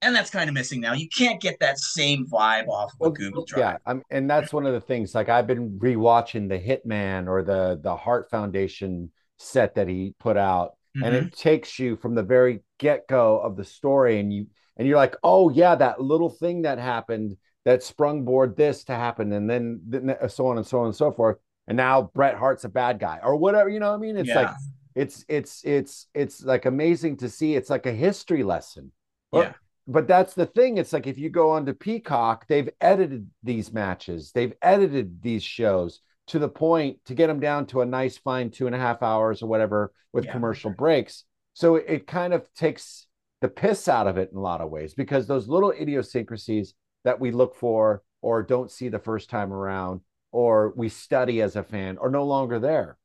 And that's kind of missing now. You can't get that same vibe off of Well, a Google Drive. Yeah, I'm, and that's one of the things. Like I've been rewatching the Hitman or the the Heart Foundation set that he put out, and Mhm. it takes you from the very get go of the story, and you and you're like, oh yeah, that little thing that happened that sprung board this to happen, and then, then so on and so on and so forth. And now Bret Hart's a bad guy or whatever. You know what I mean? It's Yeah. like it's it's it's it's like amazing to see. It's like a history lesson. But- Yeah. But that's the thing. It's like if you go onto Peacock, they've edited these matches, they've edited these shows to the point to get them down to a nice fine two and a half hours or whatever with Yeah. commercial breaks. So it, it kind of takes the piss out of it in a lot of ways because those little idiosyncrasies that we look for or don't see the first time around or we study as a fan are no longer there.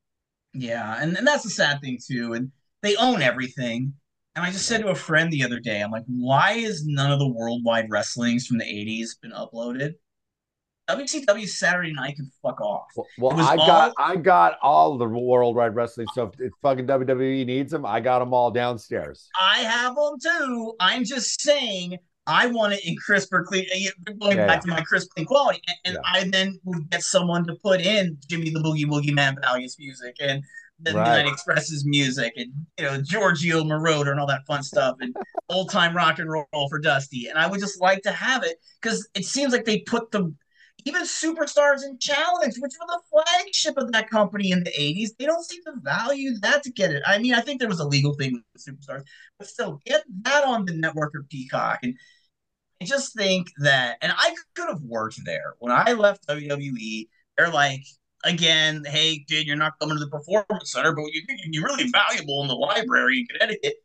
Yeah, and, and that's the sad thing too. And they own everything. And I just said to a friend the other day, I'm like, why is none of the worldwide wrestlings from the 80s been uploaded? WCW Saturday Night can fuck off. Well, I got all- I got all the worldwide wrestling stuff. If fucking WWE needs them, I got them all downstairs. I have them too. I'm just saying I want it in crisper, clean. Going Yeah, back to my crisp, clean quality, and, and Yeah. I then would get someone to put in Jimmy the Boogie Woogie Man Valiant's music and the Right. Midnight Express's music, and you know Giorgio Moroder and all that fun stuff, and old time rock and roll for Dusty. And I would just like to have it because it seems like they put the even superstars in challenge, which were the flagship of that company in the 80s, they don't seem to value that to get it. I mean, I think there was a legal thing with superstars, but still get that on the network or Peacock. And I just think that, and I could have worked there when I left WWE. They're like, again, hey, kid, you're not coming to the performance center, but you, you're really valuable in the library in Connecticut.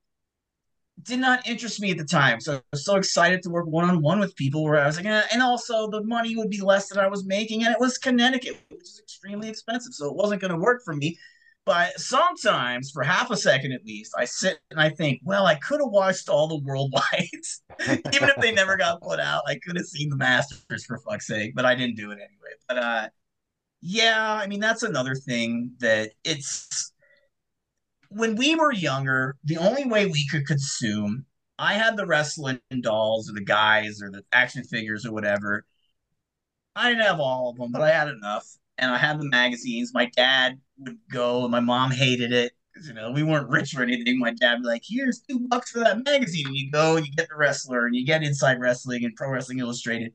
Did not interest me at the time. So I was so excited to work one on one with people where I was like, eh, and also the money would be less than I was making, and it was Connecticut, which is extremely expensive. So it wasn't going to work for me. But sometimes, for half a second at least, I sit and I think, well, I could have watched all the worldwides, even if they never got put out. I could have seen the Masters for fuck's sake, but I didn't do it anyway. But uh, yeah, I mean that's another thing that it's when we were younger, the only way we could consume. I had the wrestling dolls or the guys or the action figures or whatever. I didn't have all of them, but I had enough. And I had the magazines. My dad would go, and my mom hated it you know we weren't rich or anything. My dad would be like, "Here's two bucks for that magazine," and you go and you get the wrestler and you get Inside Wrestling and Pro Wrestling Illustrated.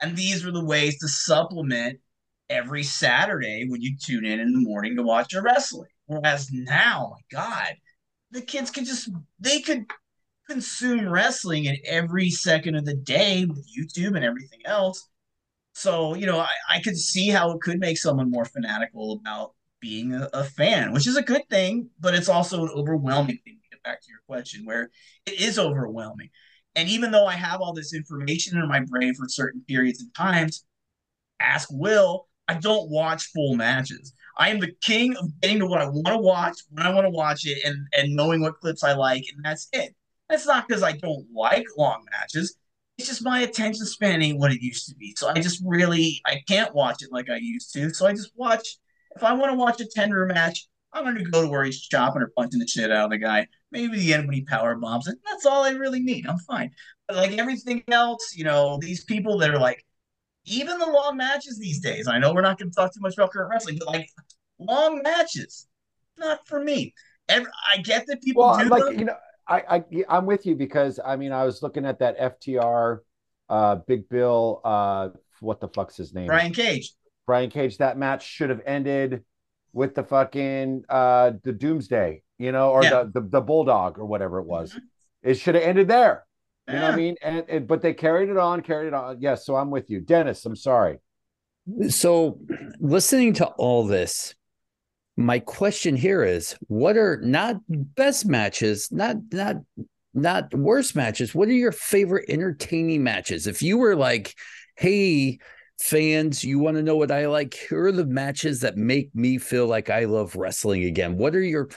And these were the ways to supplement every Saturday when you tune in in the morning to watch your wrestling. Whereas now, my God, the kids could just they could consume wrestling at every second of the day with YouTube and everything else. So, you know, I, I could see how it could make someone more fanatical about being a, a fan, which is a good thing, but it's also an overwhelming thing. To get back to your question, where it is overwhelming. And even though I have all this information in my brain for certain periods and times, ask Will, I don't watch full matches. I am the king of getting to what I want to watch when I want to watch it and, and knowing what clips I like, and that's it. That's not because I don't like long matches. It's just my attention span ain't what it used to be. So I just really I can't watch it like I used to. So I just watch if I want to watch a Tenryu match, I'm gonna go to where he's chopping or punching the shit out of the guy. Maybe the end when he power bombs it. That's all I really need. I'm fine. But like everything else, you know, these people that are like even the long matches these days. I know we're not going to talk too much about current wrestling, but like long matches, not for me. Every, I get that people Well, do like them. you know, I, I I'm with you because I mean I was looking at that FTR, uh, Big Bill, uh, what the fuck's his name? Brian Cage. Brian Cage, that match should have ended with the fucking uh the Doomsday, you know, or Yeah. the, the the Bulldog or whatever it was. Mhm. It should have ended there. You know what I mean? And, and but they carried it on, carried it on. Yes, so I'm with you, Dennis. I'm sorry. So, listening to all this, my question here is: What are not best matches, not not not worst matches? What are your favorite entertaining matches? If you were like, "Hey, fans, you want to know what I like? Here are the matches that make me feel like I love wrestling again." What are your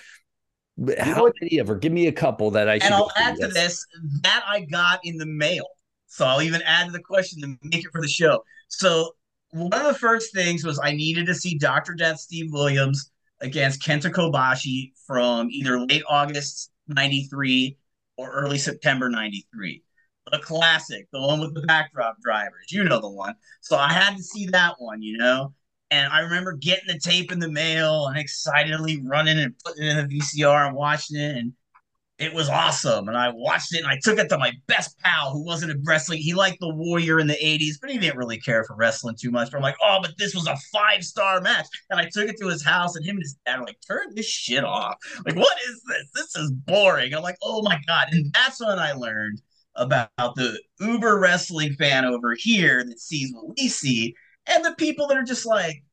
how what- many ever? Give me a couple that I should. And I'll add to this that I got in the mail. So I'll even add to the question to make it for the show. So one of the first things was I needed to see Dr. Death Steve Williams against Kenta Kobashi from either late August 93 or early September 93. The classic, the one with the backdrop drivers. You know the one. So I had to see that one, you know? And I remember getting the tape in the mail and excitedly running and putting it in the VCR and watching it. And it was awesome. And I watched it and I took it to my best pal who wasn't a wrestling. He liked the Warrior in the 80s, but he didn't really care for wrestling too much. But I'm like, oh, but this was a five star match. And I took it to his house and him and his dad were like, turn this shit off. Like, what is this? This is boring. I'm like, oh my God. And that's when I learned about the uber wrestling fan over here that sees what we see and the people that are just like,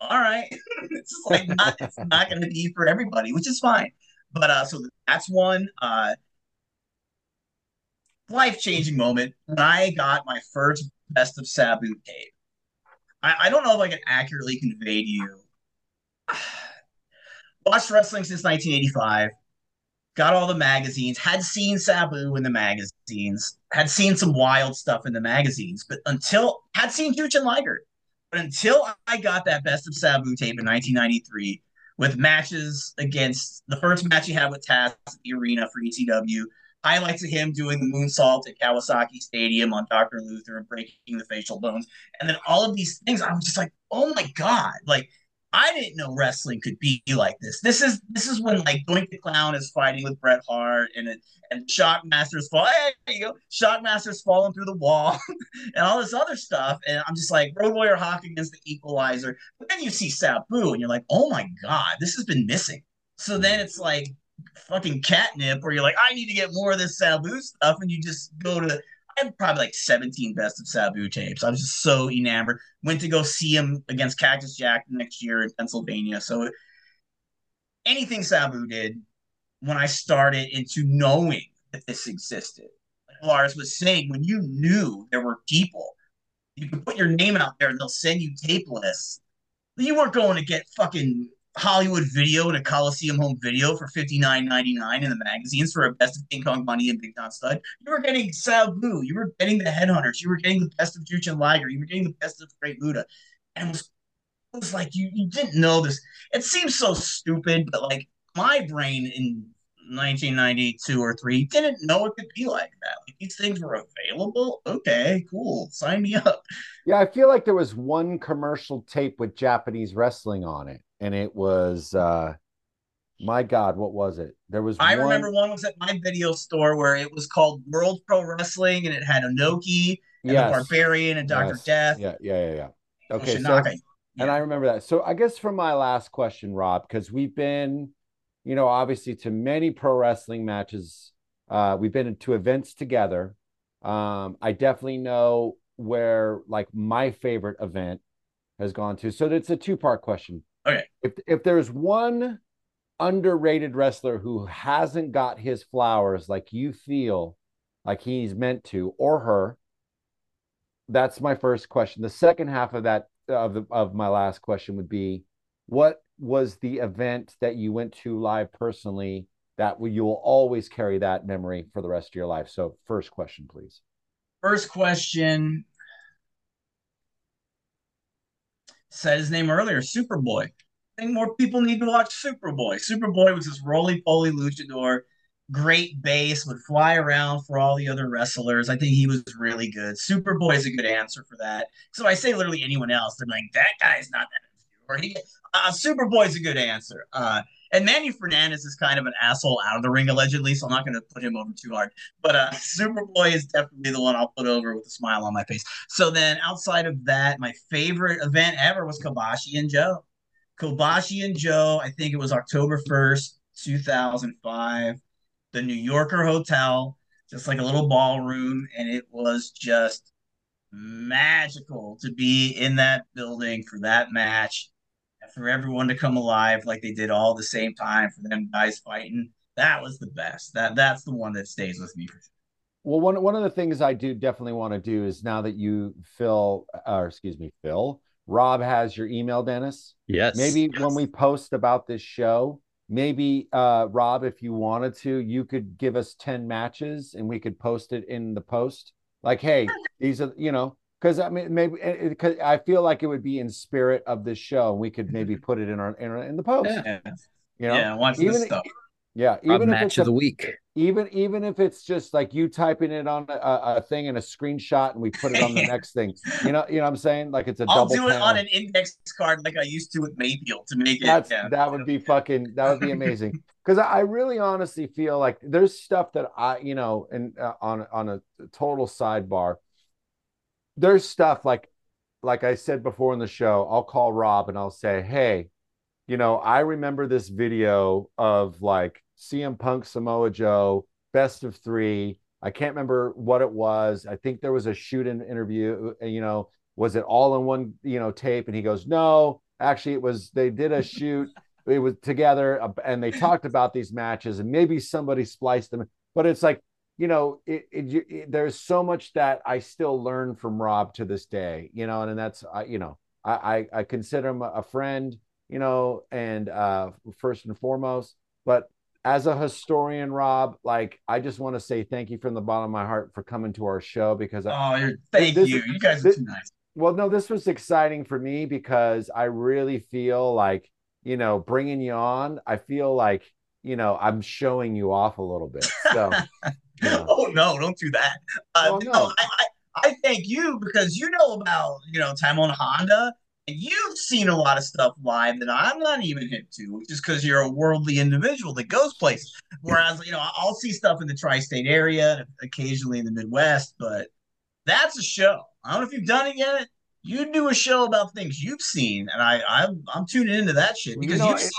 all right, it's just like not it's not going to be for everybody, which is fine. But uh, so that's one uh, life changing moment when I got my first best of Sabu tape. I, I don't know if I can accurately convey to you. Watched wrestling since 1985 got all the magazines, had seen Sabu in the magazines, had seen some wild stuff in the magazines, but until had seen Jushin Liger, but until I got that best of Sabu tape in 1993 with matches against the first match he had with Taz at the arena for ECW, highlights of him doing the moonsault at Kawasaki Stadium on Dr. Luther and breaking the facial bones, and then all of these things, I was just like, oh my god, like I didn't know wrestling could be like this. This is this is when like Doink the Clown is fighting with Bret Hart and it, and Shockmaster's fall. Hey, there you go. Shockmaster's falling through the wall and all this other stuff. And I'm just like Road Warrior Hawk against the Equalizer. But then you see Sabu and you're like, oh my god, this has been missing. So then it's like fucking catnip where you're like, I need to get more of this Sabu stuff, and you just go to I had probably like 17 best of Sabu tapes. I was just so enamored. Went to go see him against Cactus Jack next year in Pennsylvania. So anything Sabu did when I started into knowing that this existed. Like Lars was saying, when you knew there were people, you could put your name out there and they'll send you tape lists. You weren't going to get fucking Hollywood video and a Coliseum home video for fifty nine ninety nine in the magazines for a best of King Kong Bundy and Big John Studd. You were getting Sabu. You were getting the Headhunters. You were getting the best of Jushin Liger. You were getting the best of Great Muta. And it was, it was like you, you didn't know this. It seems so stupid, but like my brain in 1992 or three didn't know it could be like that. Like these things were available. Okay, cool. Sign me up. Yeah, I feel like there was one commercial tape with Japanese wrestling on it, and it was uh my God, what was it? There was I one... remember one was at my video store where it was called World Pro Wrestling and it had Inoki and yes. the Barbarian and Dr. yes. Death. Yeah, yeah, yeah, yeah. Okay, so, Shinaka. and I remember that. So I guess for my last question, Rob, because we've been, you know, obviously to many pro wrestling matches, uh, we've been to events together. Um, I definitely know where like my favorite event has gone to. So it's a two part question. Okay. If if there's one underrated wrestler who hasn't got his flowers like you feel like he's meant to or her, that's my first question. The second half of that of the, of my last question would be, what was the event that you went to live personally that you will always carry that memory for the rest of your life? So, first question, please. First question. Said his name earlier, Superboy. I think more people need to watch Superboy. Superboy was this roly poly luchador, great base, would fly around for all the other wrestlers. I think he was really good. Superboy is a good answer for that. So I say literally anyone else, they're like, that guy's not that. He, uh, Superboy is a good answer. Uh, And Manny Fernandez is kind of an asshole out of the ring allegedly, so I'm not going to put him over too hard. But uh, Superboy is definitely the one I'll put over with a smile on my face. So then, outside of that, my favorite event ever was Kobashi and Joe. Kobashi and Joe. I think it was October first, two thousand five. The New Yorker Hotel, just like a little ballroom, and it was just magical to be in that building for that match for everyone to come alive like they did all the same time for them guys fighting. That was the best. That that's the one that stays with me for sure. Well, one one of the things I do definitely want to do is now that you Phil, or excuse me, Phil, Rob has your email, Dennis. Yes. Maybe yes. when we post about this show, maybe uh, Rob, if you wanted to, you could give us ten matches and we could post it in the post. Like, hey, these are you know because I mean maybe because I feel like it would be in spirit of this show, we could maybe put it in our in, our, in the post. Yeah. You know, yeah, watch even this stuff. yeah, even a if match it's of a, the week. even even if it's just like you typing it on a, a thing and a screenshot, and we put it on the next thing. You know, you know what I'm saying? Like it's a I'll double. do it panel. on an index card like I used to with Mayfield to make it. That's yeah. that would be fucking that would be amazing because I really honestly feel like there's stuff that I you know and uh, on on a total sidebar. There's stuff like like I said before in the show. I'll call Rob and I'll say, hey, you know, I remember this video of like CM Punk Samoa Joe best of three. I can't remember what it was. I think there was a shoot in interview. You know, was it all in one you know tape? And he goes, no, actually, it was. They did a shoot. It was together, uh, and they talked about these matches, and maybe somebody spliced them. But it's like you know, it, it, it, there's so much that I still learn from Rob to this day. You know, and, and that's I, you know, I, I I consider him a friend. You know, and uh, first and foremost, but as a historian, Rob, like I just want to say thank you from the bottom of my heart for coming to our show because Oh, you're, thank This- you. You guys are too nice. well, no, this was exciting for me because I really feel like, you know, bringing you on, I feel like, you know, I'm showing you off a little bit. So, you know. Oh no, don't do that. Uh, Oh, no, no. I, I, I thank you because you know about you know Tamon Honda, and you've seen a lot of stuff live that I'm not even hip to, which is because you're a worldly individual that goes places. Whereas you know I'll see stuff in the tri-state area, occasionally in the Midwest, but that's a show. I don't know if you've done it yet. You do a show about things you've seen, and I I'm, I'm tuning into that shit You because know, you've it- seen,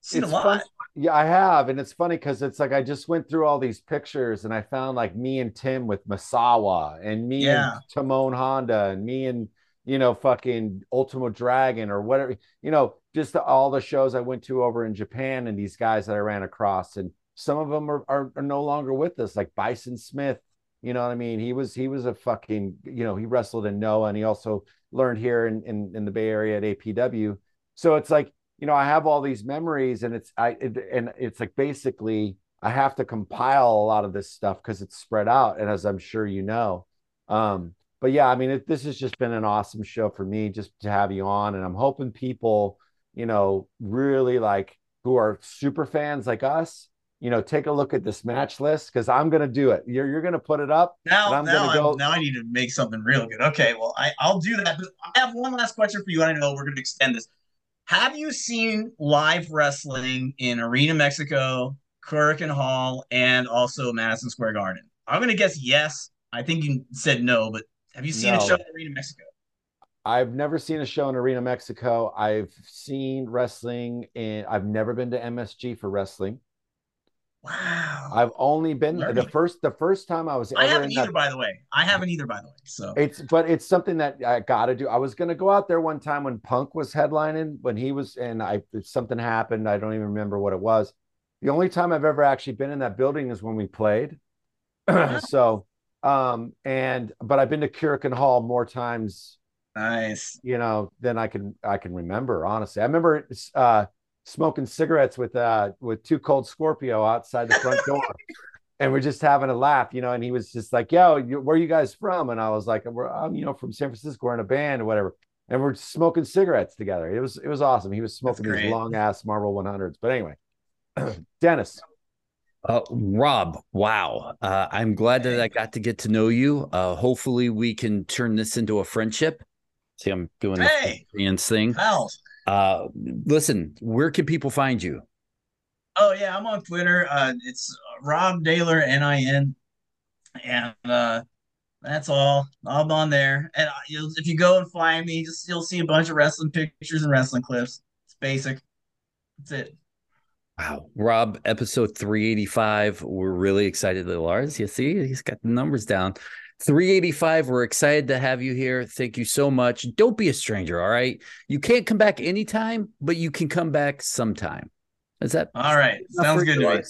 seen a lot. fun- Yeah, I have. And it's funny because it's like I just went through all these pictures and I found like me and Tim with Misawa and me Yeah. and Tamon Honda and me and, you know, fucking Ultimo Dragon or whatever, you know, just all the shows I went to over in Japan and these guys that I ran across. And some of them are, are, are no longer with us, like Bison Smith. You know what I mean? He was he was a fucking, you know, he wrestled in Noah and he also learned here in, in, in the Bay Area at APW. So it's like, you know, I have all these memories and it's I it, and it's like basically I have to compile a lot of this stuff because it's spread out. And as I'm sure you know. Um, but yeah, I mean, it, this has just been an awesome show for me just to have you on. And I'm hoping people, you know, really like who are super fans like us, you know, take a look at this match list because I'm gonna do it. You're you're gonna put it up. Now, I'm now, gonna go- I'm, now I need to make something real good. Okay, well, I, I'll do that. But I have one last question for you. and I know we're going to extend this. Have you seen live wrestling in Arena Mexico, Korakuen Hall, and also Madison Square Garden? I'm going to guess yes. I think you said no, but have you seen a show in Arena Mexico? I've never seen a show in Arena Mexico. I've seen wrestling and I've never been to MSG for wrestling. Wow. I've only been the first the first time I was I haven't in either, that. by the way. I haven't either, by the way. So It's but it's something that I got to do. I was gonna go out there one time when Punk was headlining when he was and I something happened. I don't even remember what it was. The only time I've ever actually been in that building is when we played. so um and but I've been to Korakuen Hall more times nice. you know than I can I can remember honestly. I remember uh smoking cigarettes with uh with 2 Cold Scorpio outside the front door. And we're just having a laugh, you know. And he was just like, "Yo, you, where are you guys from?" And I was like, "We're, I'm, you know, from San Francisco. We're in a band or whatever." And we're smoking cigarettes together. It was, it was awesome. He was smoking these long ass Marlboro 100s. But anyway, Dennis, Uh, Rob, wow. Uh, I'm glad that I got to get to know you. Uh, hopefully, we can turn this into a friendship. See, I'm doing Hey. the hands thing. Pals. Uh, listen, where can people find you? Oh yeah, I'm on Twitter. Uh, it's Rob Naylor N I N, and uh, that's all. I'm on there. And if you go and find me, just you'll see a bunch of wrestling pictures and wrestling clips. It's basic. That's it. Wow. Rob, episode 385. We're really excited that Lars, you see, he's got the numbers down. 385. We're excited to have you here. Thank you so much. Don't be a stranger. All right. You can't come back anytime, but you can come back sometime. Is that all right? Sounds good to me.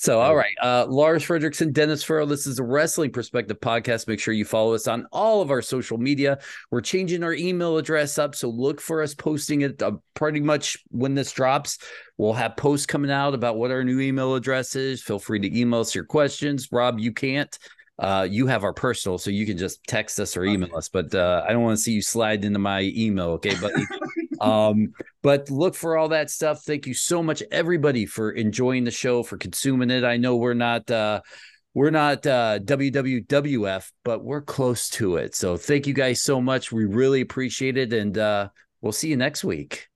So, all right. Uh, Lars Frederiksen, Dennis Farrell. This is a Wrestling Perspective podcast. Make sure you follow us on all of our social media. We're changing our email address up. So, look for us posting it uh, pretty much when this drops. We'll have posts coming out about what our new email address is. Feel free to email us your questions. Rob, you can't. Uh, you have our personal, so you can just text us or email us. But uh, I don't want to see you slide into my email, okay, buddy? um, but look for all that stuff. Thank you so much, everybody, for enjoying the show, for consuming it. I know we're not uh, we're not uh, WWWF, but we're close to it. So thank you guys so much. We really appreciate it, and uh, we'll see you next week.